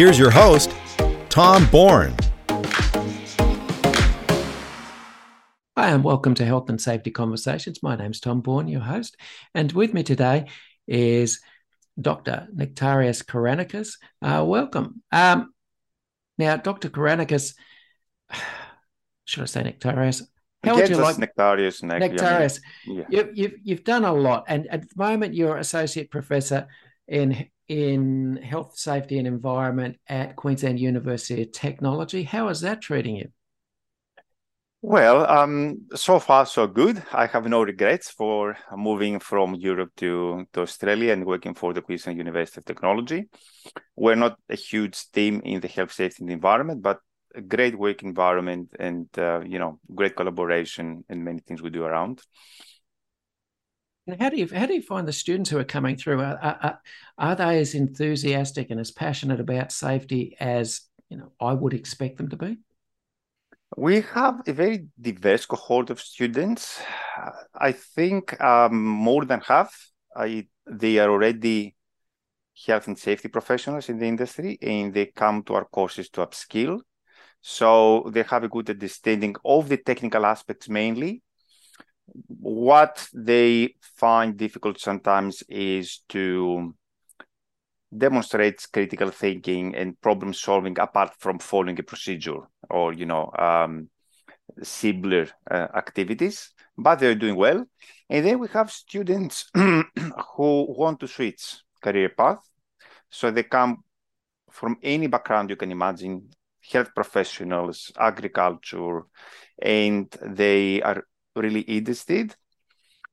Here's your host, Tom Bourne. Hi, and welcome to Health and Safety Conversations. My name's Tom Bourne, your host, and with me today is Dr. Nectarius Karanikas. Uh, welcome. Um, now, Dr. Karanikas, should I say Nectarius? How would you like Nektarios? Nektarios. Yeah. You've, you've, you've done a lot, and at the moment, you're associate professor in in health, safety, and environment at Queensland University of Technology. How is that treating you? Well, um, so far so good. I have no regrets for moving from Europe to, to Australia and working for the Queensland University of Technology. We're not a huge team in the health, safety, and environment, but a great work environment and uh, you know great collaboration and many things we do around. And how do you how do you find the students who are coming through? Are, are, are they as enthusiastic and as passionate about safety as you know I would expect them to be? We have a very diverse cohort of students. I think um, more than half I, they are already health and safety professionals in the industry, and they come to our courses to upskill. So they have a good understanding of the technical aspects mainly, what they find difficult sometimes is to demonstrate critical thinking and problem solving apart from following a procedure or you know um, similar uh, activities but they're doing well. And then we have students who want to switch career path. So they come from any background you can imagine health professionals agriculture and they are really interested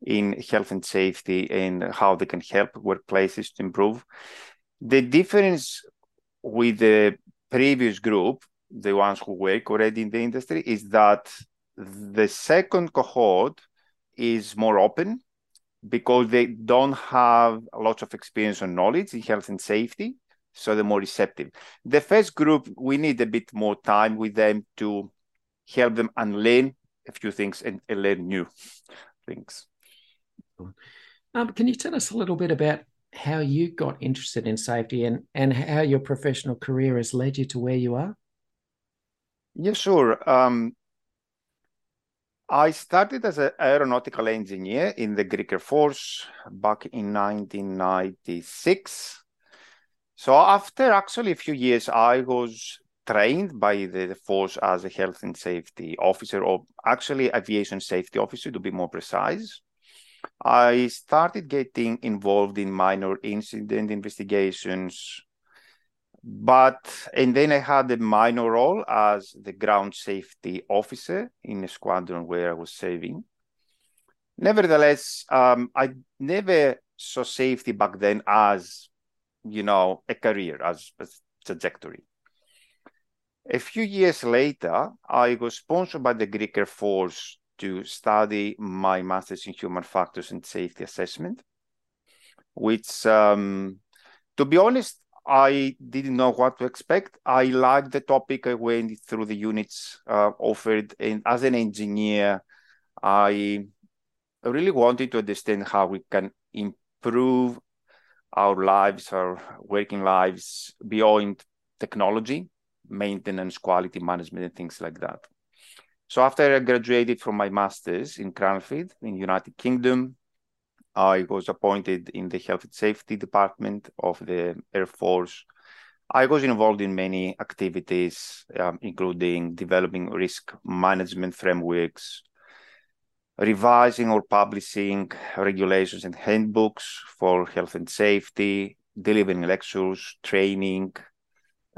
in health and safety and how they can help workplaces to improve. The difference with the previous group, the ones who work already in the industry, is that the second cohort is more open because they don't have a lot of experience or knowledge in health and safety, so they're more receptive. The first group, we need a bit more time with them to help them unlearn a few things and, and learn new things. Um, can you tell us a little bit about how you got interested in safety and, and how your professional career has led you to where you are? Yeah, sure. Um, I started as an aeronautical engineer in the Greek Air Force back in 1996. So after actually a few years, I was trained by the, force as a health and safety officer, or actually aviation safety officer to be more precise. I started getting involved in minor incident investigations, but and then I had a minor role as the ground safety officer in a squadron where I was serving. Nevertheless, um, I never saw safety back then as, you know, a career, as a trajectory. A few years later, I was sponsored by the Greek Air Force to study my master's in human factors and safety assessment, which, um, to be honest, I didn't know what to expect. I liked the topic. I went through the units uh, offered, and as an engineer, I really wanted to understand how we can improve our lives, our working lives beyond technology, maintenance, quality management, and things like that. So after I graduated from my master's in Cranfield in United Kingdom, I was appointed in the health and safety department of the Air Force. I was involved in many activities, um, including developing risk management frameworks, revising or publishing regulations and handbooks for health and safety, delivering lectures, training,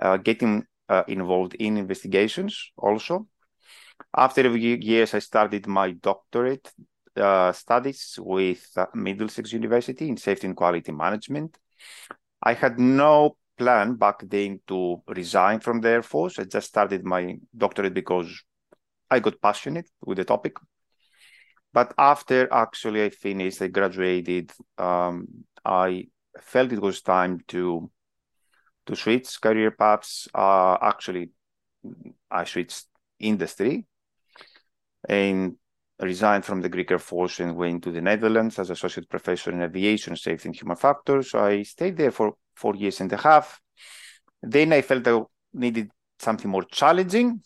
uh, getting involved in investigations also. After a few years, I started my doctorate uh, studies with uh, Middlesex University in safety and quality management. I had no plan back then to resign from the Air Force. I just started my doctorate because I got passionate with the topic. But after actually I finished, I graduated, um, I felt it was time to to switch career paths. Uh, actually, I switched industry and resigned from the Greek Air Force and went to the Netherlands as associate professor in aviation safety and human factors. I stayed there for four years and a half. Then I felt I needed something more challenging,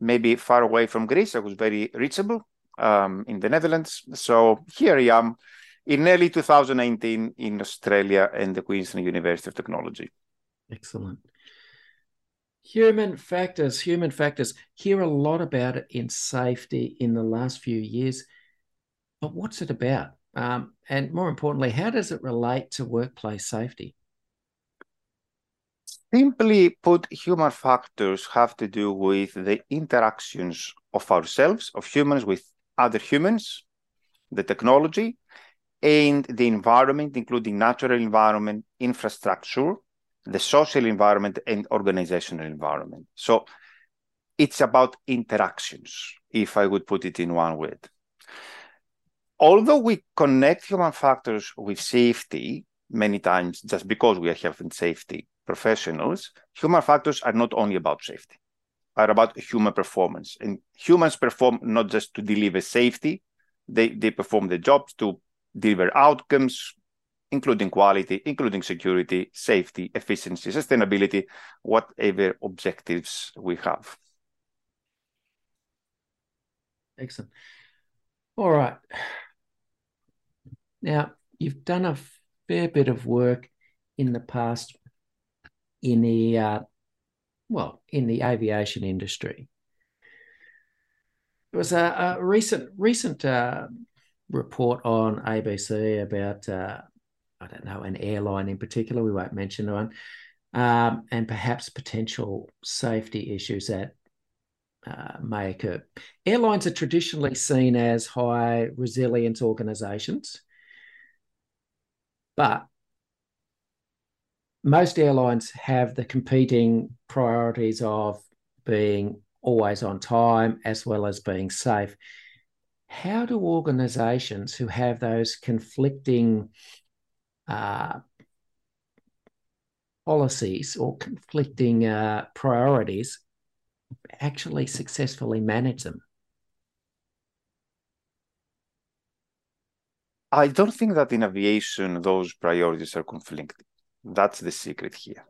maybe far away from Greece. I was very reachable um, in the Netherlands. So here I am in early 2019 in Australia and the Queensland University of Technology. Excellent. Human factors, human factors. Hear a lot about it in safety in the last few years. But what's it about? Um, and more importantly, how does it relate to workplace safety? Simply put, human factors have to do with the interactions of ourselves, of humans with other humans, the technology, and the environment, including natural environment, infrastructure, the social environment, and organizational environment. So it's about interactions, if I would put it in one word. Although we connect human factors with safety many times just because we are and safety professionals, human factors are not only about safety, are about human performance. And humans perform not just to deliver safety, they, they perform the jobs to deliver outcomes, including quality, including security, safety, efficiency, sustainability, whatever objectives we have. Excellent. All right. Now, you've done a fair bit of work in the past in the uh, well in the aviation industry. There was a, a recent recent uh, report on ABC about uh, I don't know, an airline in particular, we won't mention one, um, and perhaps potential safety issues that uh, may occur. Airlines are traditionally seen as high resilience organizations, but most airlines have the competing priorities of being always on time as well as being safe. How do organizations who have those conflicting uh, policies or conflicting uh, priorities actually successfully manage them? I don't think that in aviation those priorities are conflicting. That's the secret here.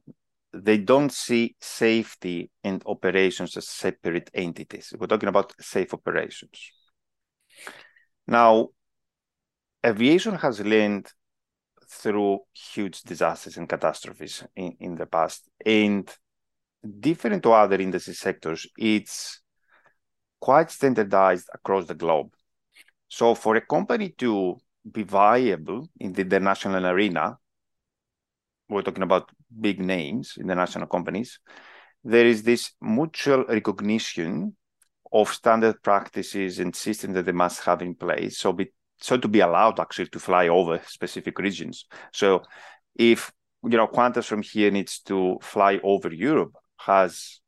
They don't see safety and operations as separate entities. We're talking about safe operations. Now, aviation has learned through huge disasters and catastrophes in, in the past. And different to other industry sectors, it's quite standardized across the globe. So for a company to be viable in the international arena, we're talking about big names, international companies, there is this mutual recognition of standard practices and systems that they must have in place. So be, so to be allowed actually to fly over specific regions. So if you know Qantas from here needs to fly over Europe has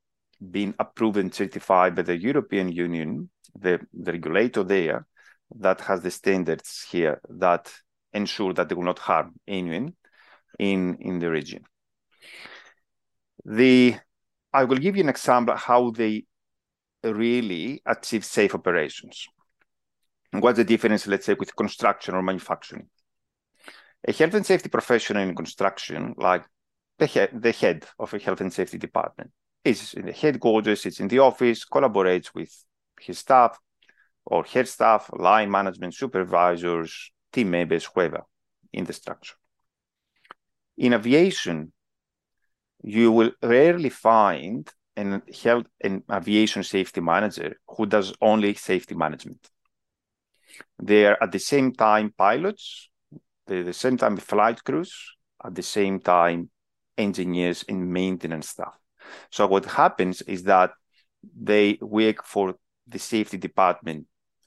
been approved and certified by the European Union the, the regulator there that has the standards here that ensure that they will not harm anyone in, in the region. The I will give you an example how they really achieve safe operations. What's the difference, let's say, with construction or manufacturing? A health and safety professional in construction, like the head, the head of a health and safety department, is in the headquarters, it's in the office, collaborates with his staff or her staff, line management, supervisors, team members, whoever in the structure. In aviation, you will rarely find an health and aviation safety manager who does only safety management. They are at the same time pilots, they're at the same time flight crews, at the same time engineers and maintenance staff. So what happens is that they work for the safety department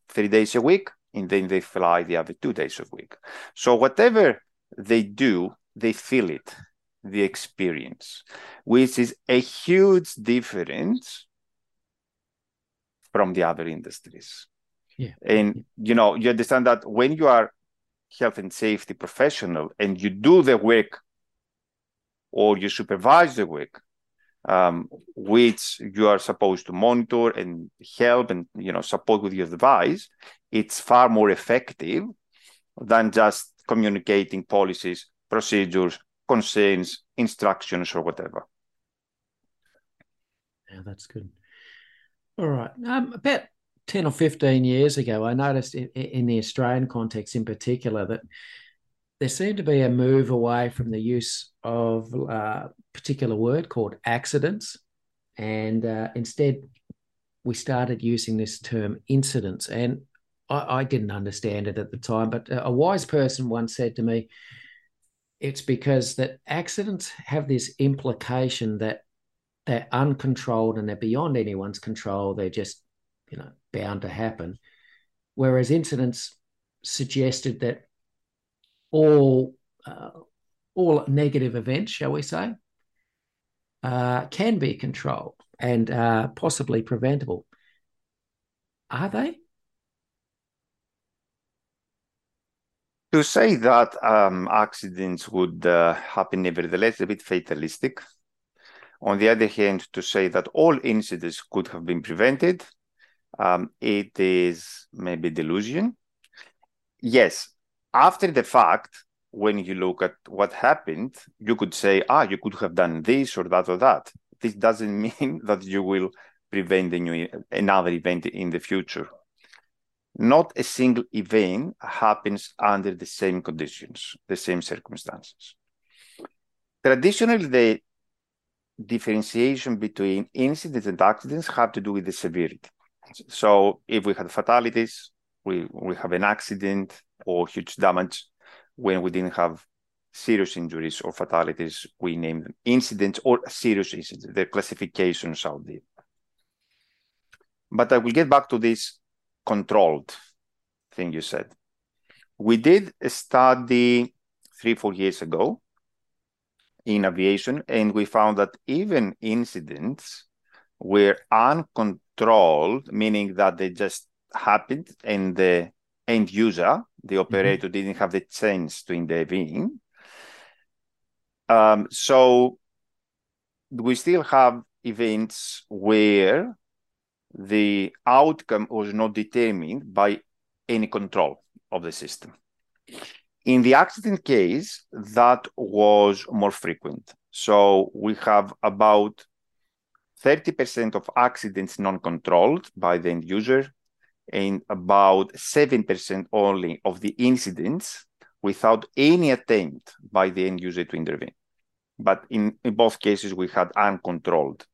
three days a week, and then they fly the other two days a week. So whatever they do, they feel it, the experience, which is a huge difference from the other industries. Yeah. And you know, you understand that when you are health and safety professional and you do the work or you supervise the work, um, which you are supposed to monitor and help and you know support with your advice, it's far more effective than just communicating policies, procedures, concerns, instructions, or whatever. Yeah, that's good. All right. Um, about 10 or 15 years ago, I noticed in, the Australian context in particular that there seemed to be a move away from the use of a uh, particular word called accidents. And uh, instead, we started using this term incidents. And I, I, didn't understand it at the time, but a wise person once said to me, it's because that accidents have this implication that they're uncontrolled and they're beyond anyone's control. They're just, you know, bound to happen. Whereas incidents suggested that all uh, all negative events, shall we say, uh, can be controlled and uh, possibly preventable. Are they? To say that um, accidents would uh, happen nevertheless, is a bit fatalistic. On the other hand, to say that all incidents could have been prevented, um, it is maybe delusion. Yes, after the fact, when you look at what happened, you could say, ah, you could have done this or that or that. This doesn't mean that you will prevent new, another event in the future. Not a single event happens under the same conditions, the same circumstances. Traditionally, the differentiation between incidents and accidents have to do with the severity. So if we had fatalities, we, we have an accident or huge damage, when we didn't have serious injuries or fatalities, we named them incidents or serious incidents. Their classifications out there. But I will get back to this controlled thing you said. We did a study three, four years ago in aviation, and we found that even incidents were uncontrolled, meaning that they just happened and the end user, the mm-hmm. operator, mm-hmm. didn't have the chance to intervene. Um, so we still have events where the outcome was not determined by any control of the system. In the accident case, that was more frequent. So we have about 30% of accidents non controlled by the end user, and about 7% only of the incidents without any attempt by the end user to intervene. But in, in both cases, we had uncontrolled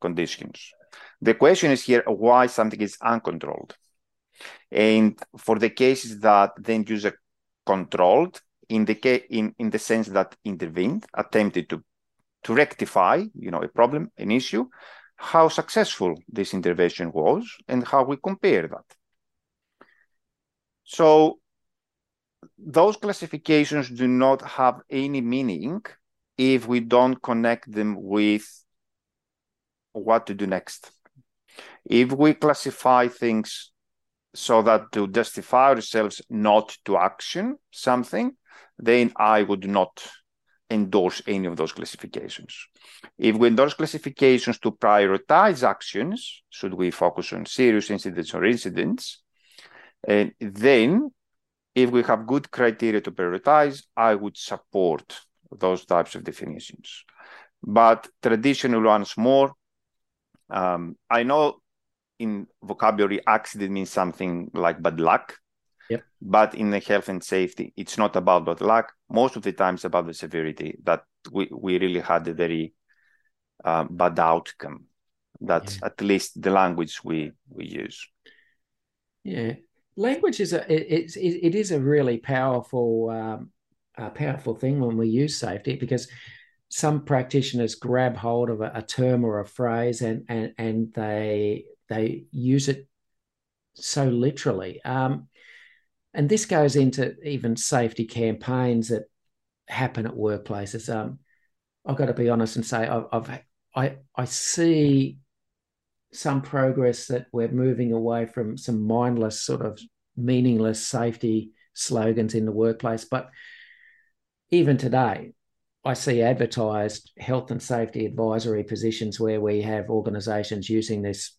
conditions. The question is here why something is uncontrolled. And for the cases that the end user controlled, in the, in, in the sense that intervened, attempted to, to rectify you know, a problem, an issue, how successful this intervention was and how we compare that. So those classifications do not have any meaning if we don't connect them with what to do next. If we classify things so that to justify ourselves not to action something, then I would not endorse any of those classifications. If we endorse classifications to prioritize actions, should we focus on serious incidents or incidents, and then if we have good criteria to prioritize, I would support those types of definitions. But traditional ones more, um, I know in vocabulary, accident means something like bad luck. Yep. But in the health and safety, it's not about bad luck. Most of the time, it's about the severity that we, we really had a very uh, bad outcome. That's yeah. at least the language we we use. Yeah, language is a it, it, it is a really powerful um, a powerful thing when we use safety because some practitioners grab hold of a, a term or a phrase and and and they they use it so literally. Um, and this goes into even safety campaigns that happen at workplaces. Um, I've got to be honest and say I've, I've I I see some progress that we're moving away from some mindless sort of meaningless safety slogans in the workplace, but even today, I see advertised health and safety advisory positions where we have organisations using this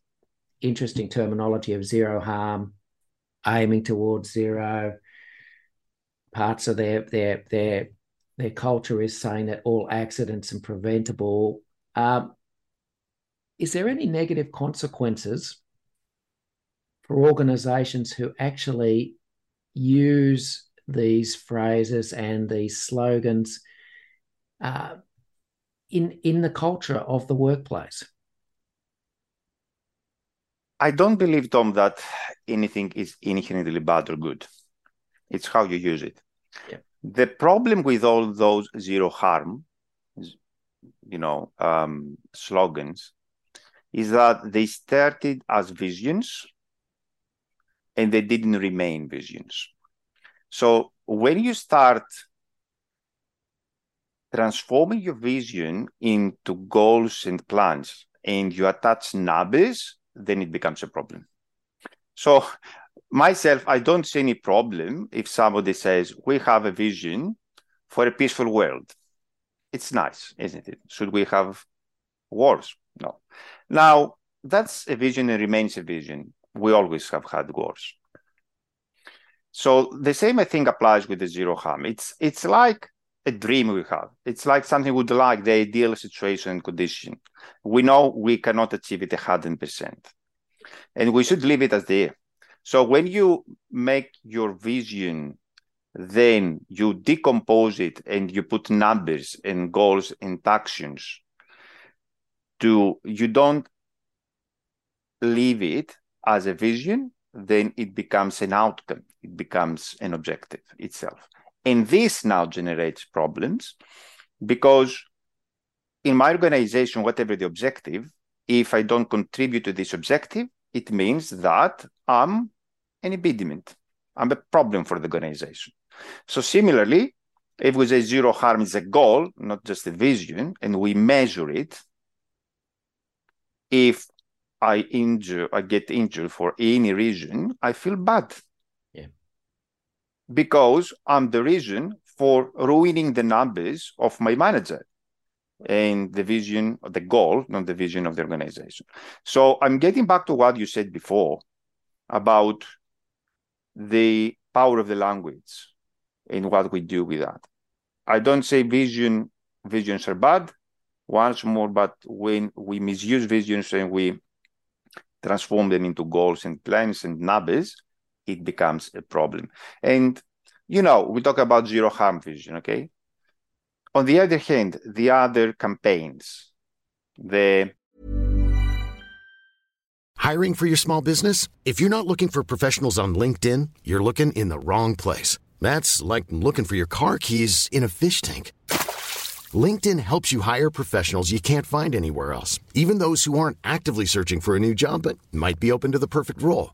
interesting terminology of zero harm, aiming towards zero. Parts of their their their their culture is saying that all accidents are preventable. Um, is there any negative consequences for organisations who actually use these phrases and these slogans uh, in in the culture of the workplace? I don't believe, Tom, that anything is inherently bad or good. It's how you use it. Yeah. The problem with all those zero harm, you know, um, slogans, is that they started as visions and they didn't remain visions. So when you start transforming your vision into goals and plans and you attach numbers then it becomes a problem. So, myself, I don't see any problem if somebody says, We have a vision for a peaceful world. It's nice, isn't it? Should we have wars? No. Now, that's a vision and remains a vision. We always have had wars. So the same I think applies with the zero harm. It's it's like a dream we have. It's like something we'd like, the ideal situation and condition. We know we cannot achieve it 100%. And we should leave it as there. So when you make your vision, then you decompose it and you put numbers and goals and actions to, you don't leave it as a vision, then it becomes an outcome. It becomes an objective itself. And this now generates problems because in my organization, whatever the objective, if I don't contribute to this objective, it means that I'm an impediment. I'm a problem for the organization. So similarly, if we say zero harm is a goal, not just a vision, and we measure it, if I injure, I get injured for any reason, I feel bad because I'm the reason for ruining the numbers of my manager and the vision, the goal, not the vision of the organization. So I'm getting back to what you said before about the power of the language and what we do with that. I don't say vision visions are bad once more, but when we misuse visions and we transform them into goals and plans and numbers, it becomes a problem. And, you know, we talk about zero harm vision, okay? On the other hand, the other campaigns, the Hiring for your small business? If you're not looking for professionals on LinkedIn, you're looking in the wrong place. That's like looking for your car keys in a fish tank. LinkedIn helps you hire professionals you can't find anywhere else, even those who aren't actively searching for a new job but might be open to the perfect role.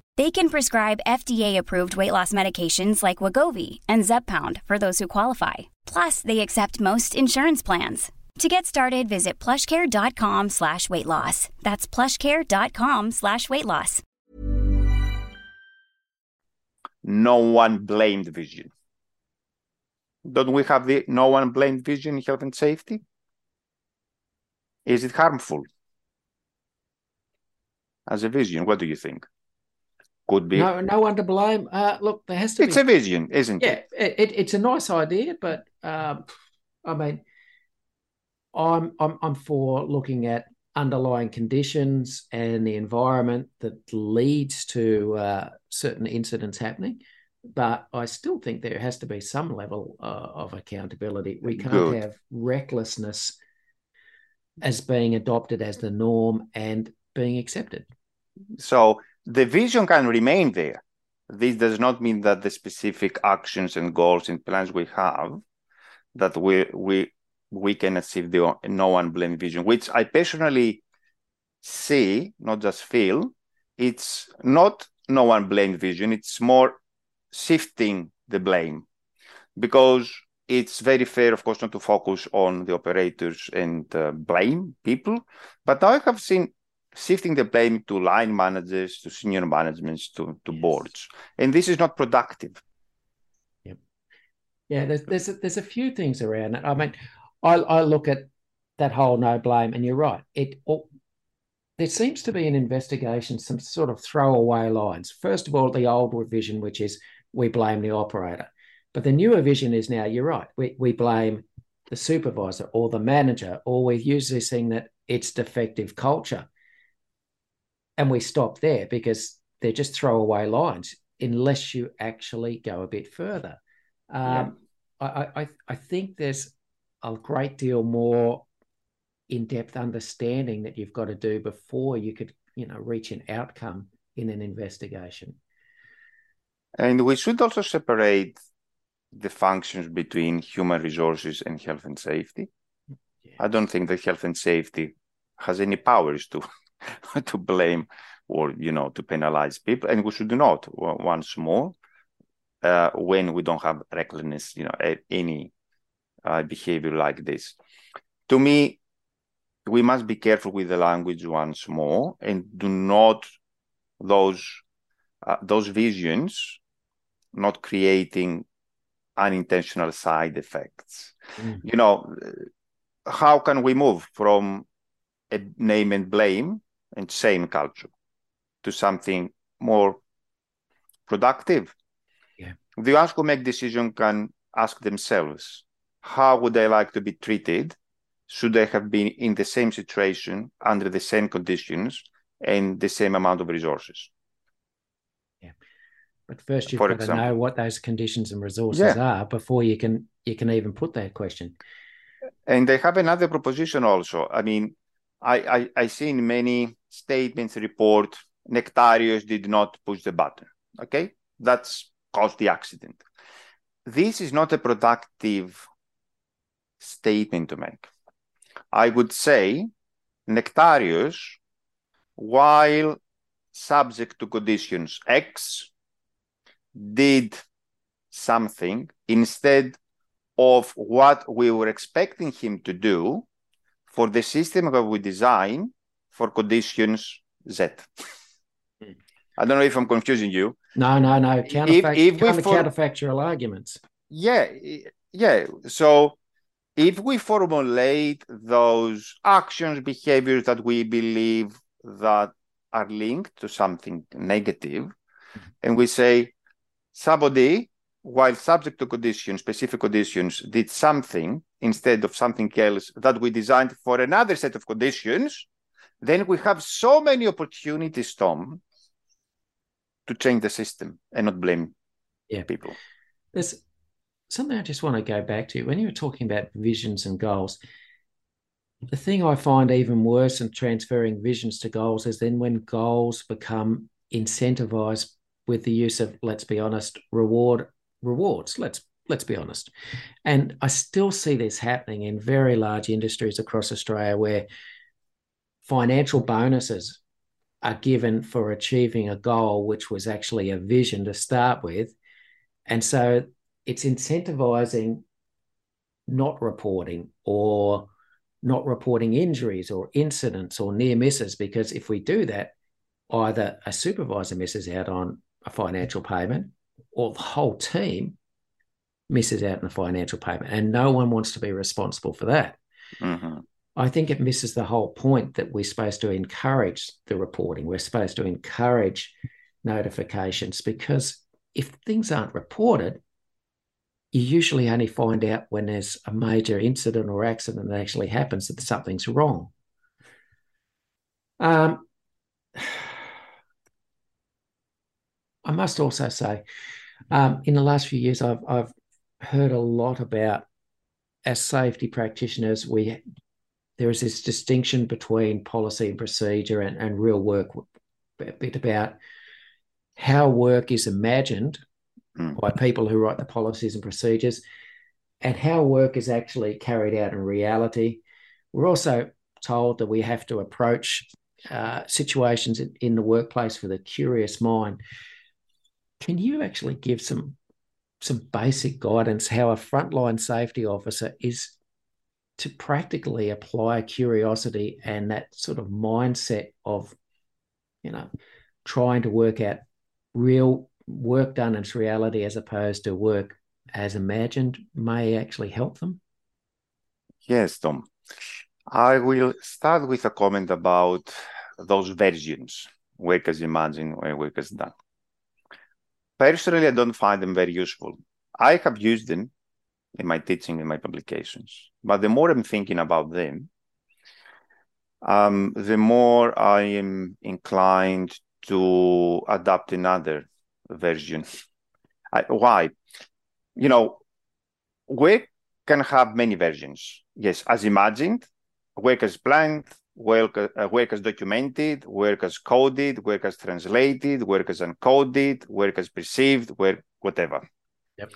They can prescribe FDA-approved weight loss medications like Wegovy and Zepbound for those who qualify. Plus, they accept most insurance plans. To get started, visit plushcare.com slash weight loss. That's plushcare.com slash weight loss. No one blamed vision. Don't we have the no one blamed vision in health and safety? Is it harmful? As a vision, what do you think? Could be. No, no one to blame. Uh, look, there has to it's be. a vision, isn't yeah, it? it, it, it's a nice idea, but um, I mean, I'm I'm I'm for looking at underlying conditions and the environment that leads to uh, certain incidents happening. But I still think there has to be some level uh, of accountability. We can't Good. have recklessness as being adopted as the norm and being accepted. So the vision can remain there. This does not mean that the specific actions and goals and plans we have that we we we can achieve the no one blame vision, which I personally see, not just feel. It's not no one blame vision. It's more shifting the blame because it's very fair, of course, not to focus on the operators and uh, blame people. But I have seen shifting the blame to line managers, to senior managements, to, to Yes. boards. And this is not productive. Yep. Yeah, there's there's a, there's a few things around it. I mean, I I look at that whole no blame, and you're right. It all, there seems to be an investigation, some sort of throwaway lines. First of all, the old revision, which is we blame the operator, but the newer vision is now you're right. We we blame the supervisor or the manager, or we use this thing that it's defective culture, and we stop there because they're just throwaway lines unless you actually go a bit further. Um, I, I, I think there's a great deal more in-depth understanding that you've got to do before you could, you know, reach an outcome in an investigation. And we should also separate the functions between human resources and health and safety. Yeah. I don't think that health and safety has any powers to to blame or you know to penalize people, and we should not once more uh, when we don't have recklessness, you know, any uh, behavior like this. To me, we must be careful with the language once more, and do not those uh, those visions not creating unintentional side effects. Mm. You know, how can we move from a name and blame and shame culture to something more productive? Yeah. The ones who make decision can ask themselves, how would I like to be treated? Should I have been in the same situation under the same conditions and the same amount of resources? Yeah. But first, you've For got to know what those conditions and resources Yeah. are before you can you can even put that question. And they have another proposition also. I mean, I, I, I see in many statements report Nektarios did not push the button. Okay, that's caused the accident. This is not a productive statement to make. I would say Nektarios, while subject to conditions X, did something instead of what we were expecting him to do for the system that we design for conditions Z. Mm. Don't know if I'm confusing you. No, no, no. Counterfact, if we counter, for- counterfactual arguments. Yeah, yeah. So if we formulate those actions, behaviors that we believe that are linked to something negative, and we say somebody, while subject to conditions, specific conditions, did something instead of something else that we designed for another set of conditions, then we have so many opportunities, Tom, to change the system and not blame Yeah. people. There's something I just want to go back to when you were talking about visions and goals. The thing I find even worse in transferring visions to goals is then when goals become incentivized with the use of, let's be honest, reward rewards. Let's let's be honest. And I still see this happening in very large industries across Australia where financial bonuses are given for achieving a goal, which was actually a vision to start with. And so it's incentivizing not reporting or not reporting injuries or incidents or near misses, because if we do that, either a supervisor misses out on a financial payment or the whole team misses out on the financial payment. And no one wants to be responsible for that. Mm-hmm. I think it misses the whole point that we're supposed to encourage the reporting. We're supposed to encourage notifications because if things aren't reported, you usually only find out when there's a major incident or accident that actually happens that something's wrong. Um, I must also say, um, in the last few years, I've, I've heard a lot about as safety practitioners, we there is this distinction between policy and procedure and, and real work, a bit about how work is imagined mm. by people who write the policies and procedures and how work is actually carried out in reality. We're also told that we have to approach uh, situations in, in the workplace with a curious mind. Can you actually give some some basic guidance how a frontline safety officer is to practically apply curiosity and that sort of mindset of you know trying to work out real work done in reality as opposed to work as imagined may actually help them? Yes tom. I will start with a comment about those versions work as imagined and work as done Personally, I don't find them very useful. I have used them in my teaching and my publications, but the more I'm thinking about them, um, the more I am inclined to adopt another version. I, why? You know, we can have many versions. Yes, as imagined, work as planned, work, uh, work as documented, work as coded, work as translated, work as encoded, work as perceived, work whatever. Yep.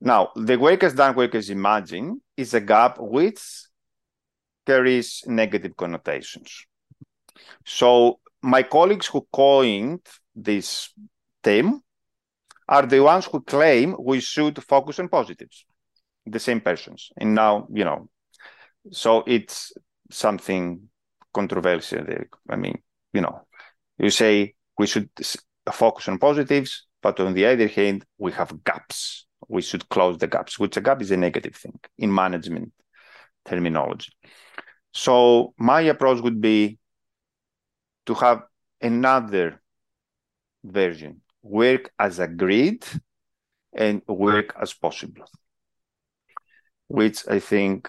Now, the work as done, work as imagined is a gap which carries negative connotations. So my colleagues who coined this term are the ones who claim we should focus on positives, the same persons. And now, you know, so it's something controversial. I mean, you know, you say we should focus on positives, but on the other hand, we have gaps. We should close the gaps, which a gap is a negative thing in management terminology. So my approach would be to have another version, work as agreed and work as possible, which I think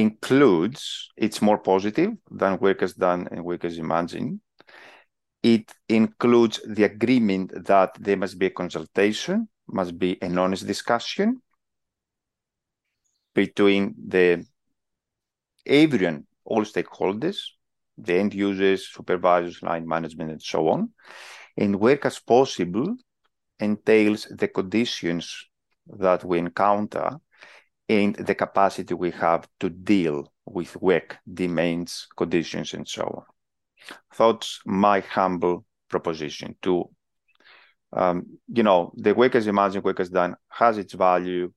includes, it's more positive than work as done and work as imagined. It includes the agreement that there must be a consultation, must be an honest discussion between the everyone, all stakeholders, the end users, supervisors, line management, and so on. And work as possible entails the conditions that we encounter and the capacity we have to deal with work demands, conditions, and so on. Thoughts my humble proposition to, um, you know, the work as imagined, work as done has its value,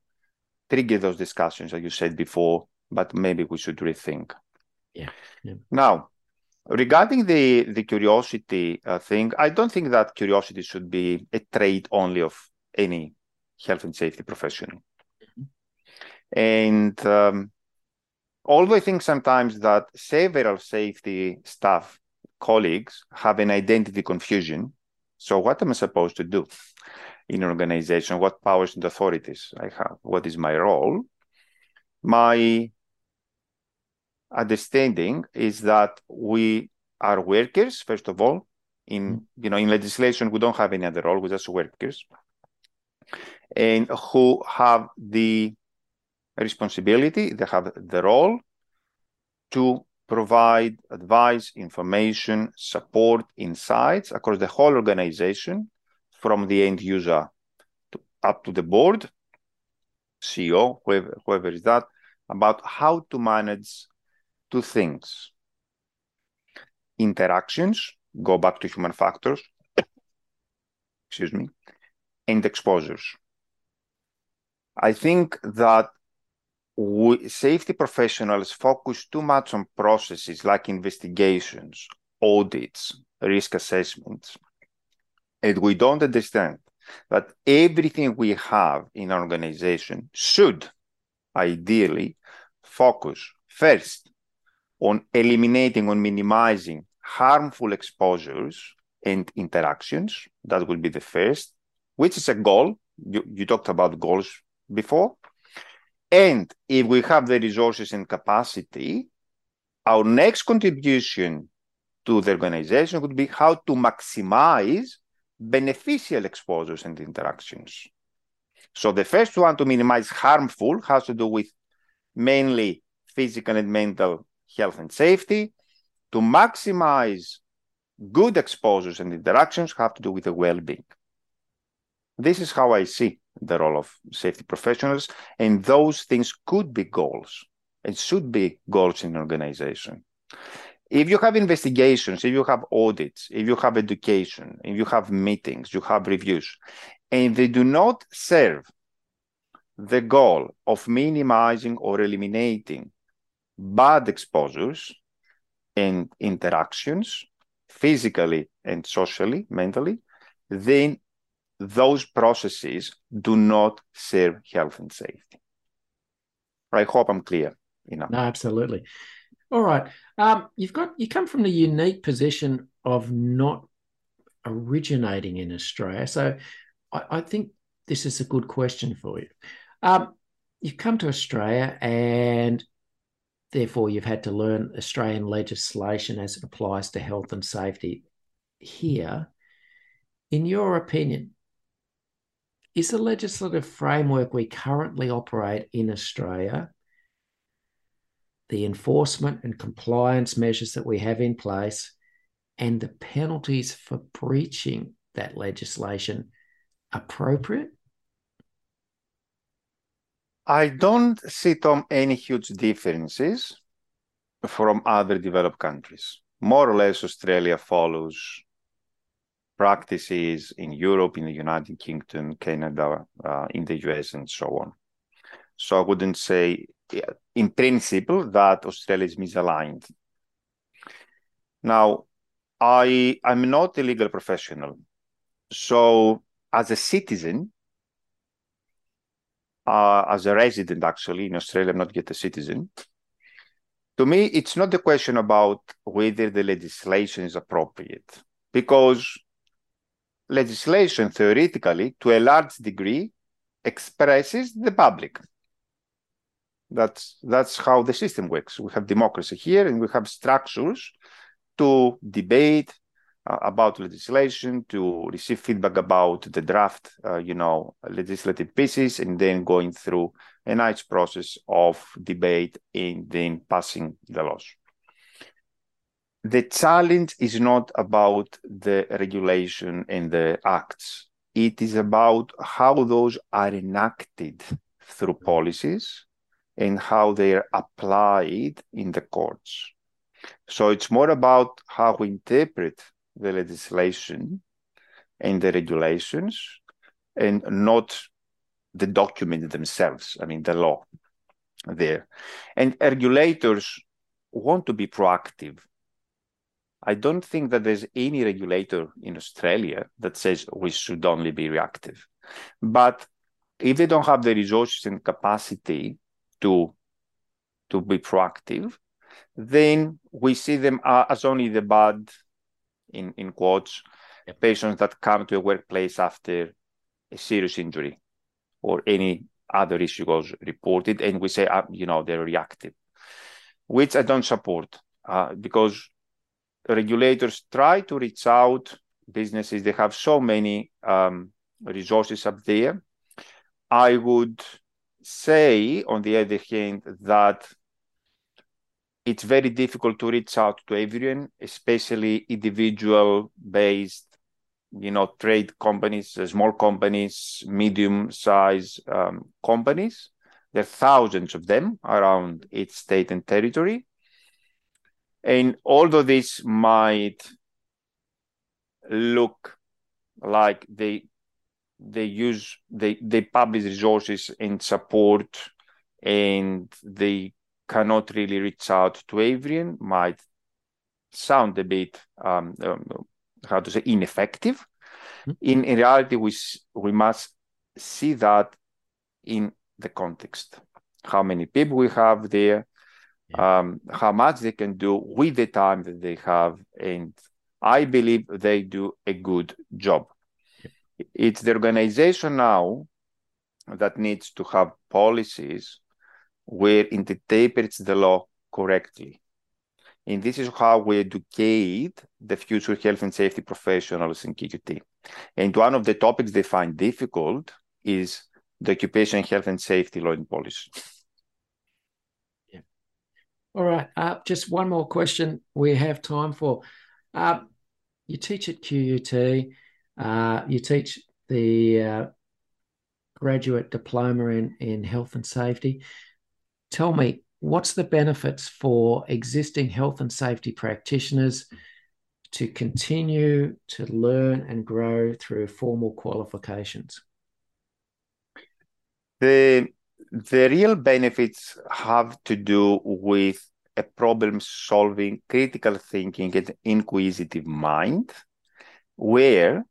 trigger those discussions, as you said before, but maybe we should rethink. Yeah. yeah. Now, regarding the the curiosity uh, thing, I don't think that curiosity should be a trait only of any health and safety professional. And um, although I think sometimes that several safety staff colleagues have an identity confusion. So, what am I supposed to do in an organization? What powers and authorities I have? What is my role? My understanding is that we are workers, first of all. In you know, in legislation, we don't have any other role; we're just workers, and who have the responsibility, they have the role to provide advice, information, support, insights across the whole organization from the end user to, up to the board, CEO, whoever, whoever is that, about how to manage two things interactions, go back to human factors, excuse me, and exposures. I think that we, safety professionals focus too much on processes like investigations, audits, risk assessments, and we don't understand that everything we have in our organization should ideally focus first on eliminating, on minimizing harmful exposures and interactions. That will be the first, which is a goal. You, you talked about goals before. And if we have the resources and capacity, our next contribution to the organization would be how to maximize beneficial exposures and interactions. So the first one to minimize harmful has to do with mainly physical and mental health and safety. To maximize good exposures and interactions have to do with the well-being. This is how I see the role of safety professionals, and those things could be goals and should be goals in an organization. If you have investigations, if you have audits, if you have education, if you have meetings, you have reviews, and they do not serve the goal of minimizing or eliminating bad exposures and interactions, physically and socially, mentally, then those processes do not serve health and safety. I hope I'm clear enough. No, absolutely. All right. Um, you've got you come from the unique position of not originating in Australia. So I, I think this is a good question for you. Um, you've come to Australia and therefore you've had to learn Australian legislation as it applies to health and safety here. In your opinion, is the legislative framework we currently operate in Australia the enforcement and compliance measures that we have in place, and the penalties for breaching that legislation appropriate? I don't see, Tom, any huge differences from other developed countries. More or less, Australia follows practices in Europe, in the United Kingdom, Canada, uh, in the US, and so on. So I wouldn't say in principle that Australia is misaligned. Now, I I'm not a legal professional, so as a citizen, uh, as a resident actually in Australia, I'm not yet a citizen. To me, it's not the question about whether the legislation is appropriate, because legislation theoretically, to a large degree, expresses the public. That's that's how the system works. We have democracy here, and we have structures to debate uh, about legislation, to receive feedback about the draft, uh, you know, legislative pieces, and then going through a nice process of debate and then passing the laws. The challenge is not about the regulation and the acts. It is about how those are enacted through policies and how they are applied in the courts. So it's more about how we interpret the legislation and the regulations and not the document themselves, I mean, the law there. And regulators want to be proactive. I don't think that there's any regulator in Australia that says we should only be reactive. But if they don't have the resources and capacity to to be proactive, then we see them uh, as only the bad, in in quotes, patients that come to a workplace after a serious injury or any other issue was reported, and we say, uh, you know, they're reactive, which I don't support uh, because regulators try to reach out businesses. They have so many um, resources up there. I would say, on the other hand, that it's very difficult to reach out to everyone, especially individual based, you know, trade companies, uh, small companies, medium size um, companies. There are thousands of them around each state and territory. And although this might look like they they use they they publish resources and support and they cannot really reach out to everyone might sound a bit um, um, how to say ineffective mm-hmm. in, in reality we we must see that in the context how many people we have there yeah. um, how much they can do with the time that they have and i believe they do a good job yeah. it's the organization now that needs to have policies where it interprets the law correctly. And this is how we educate the future health and safety professionals in QUT. And one of the topics they find difficult is the occupation health and safety law and policy. All right. Uh, just one more question we have time for. Uh, you teach at QUT. Uh, you teach the uh, graduate diploma in, in health and safety tell me what's the benefits for existing health and safety practitioners to continue to learn and grow through formal qualifications? The, the real benefits have to do with a problem solving, critical thinking, and inquisitive mind, where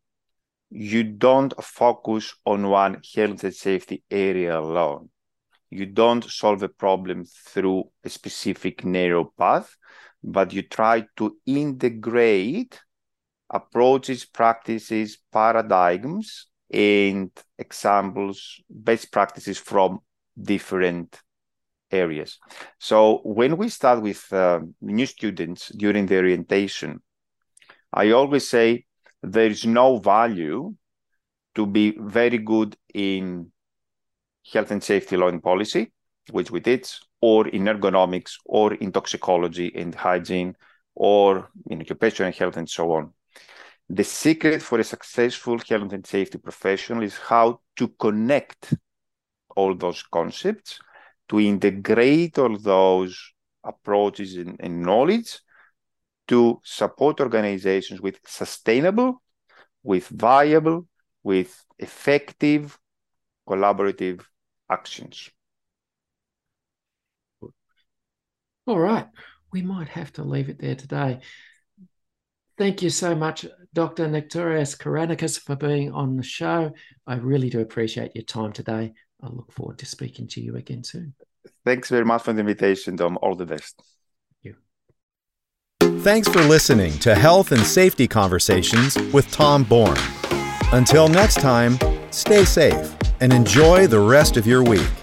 you don't focus on one health and safety area alone. You don't solve a problem through a specific narrow path, but you try to integrate approaches, practices, paradigms, and examples, best practices from different areas. So when we start with uh, new students during the orientation, I always say there is no value to be very good in health and safety law and policy, which we did, or in ergonomics, or in toxicology and hygiene, or in occupational health and so on. The secret for a successful health and safety professional is how to connect all those concepts, to integrate all those approaches and, and knowledge to support organizations with sustainable, with viable, with effective, collaborative actions. All right. We might have to leave it there today. Thank you so much, Dr. Nektarios Karanikas, for being on the show. I really do appreciate your time today. I look forward to speaking to you again soon. Thanks very much for the invitation, Tom. All the best. Thank you. Thanks for listening to Health and Safety Conversations with Tom Bourne. Until next time, stay safe and enjoy the rest of your week.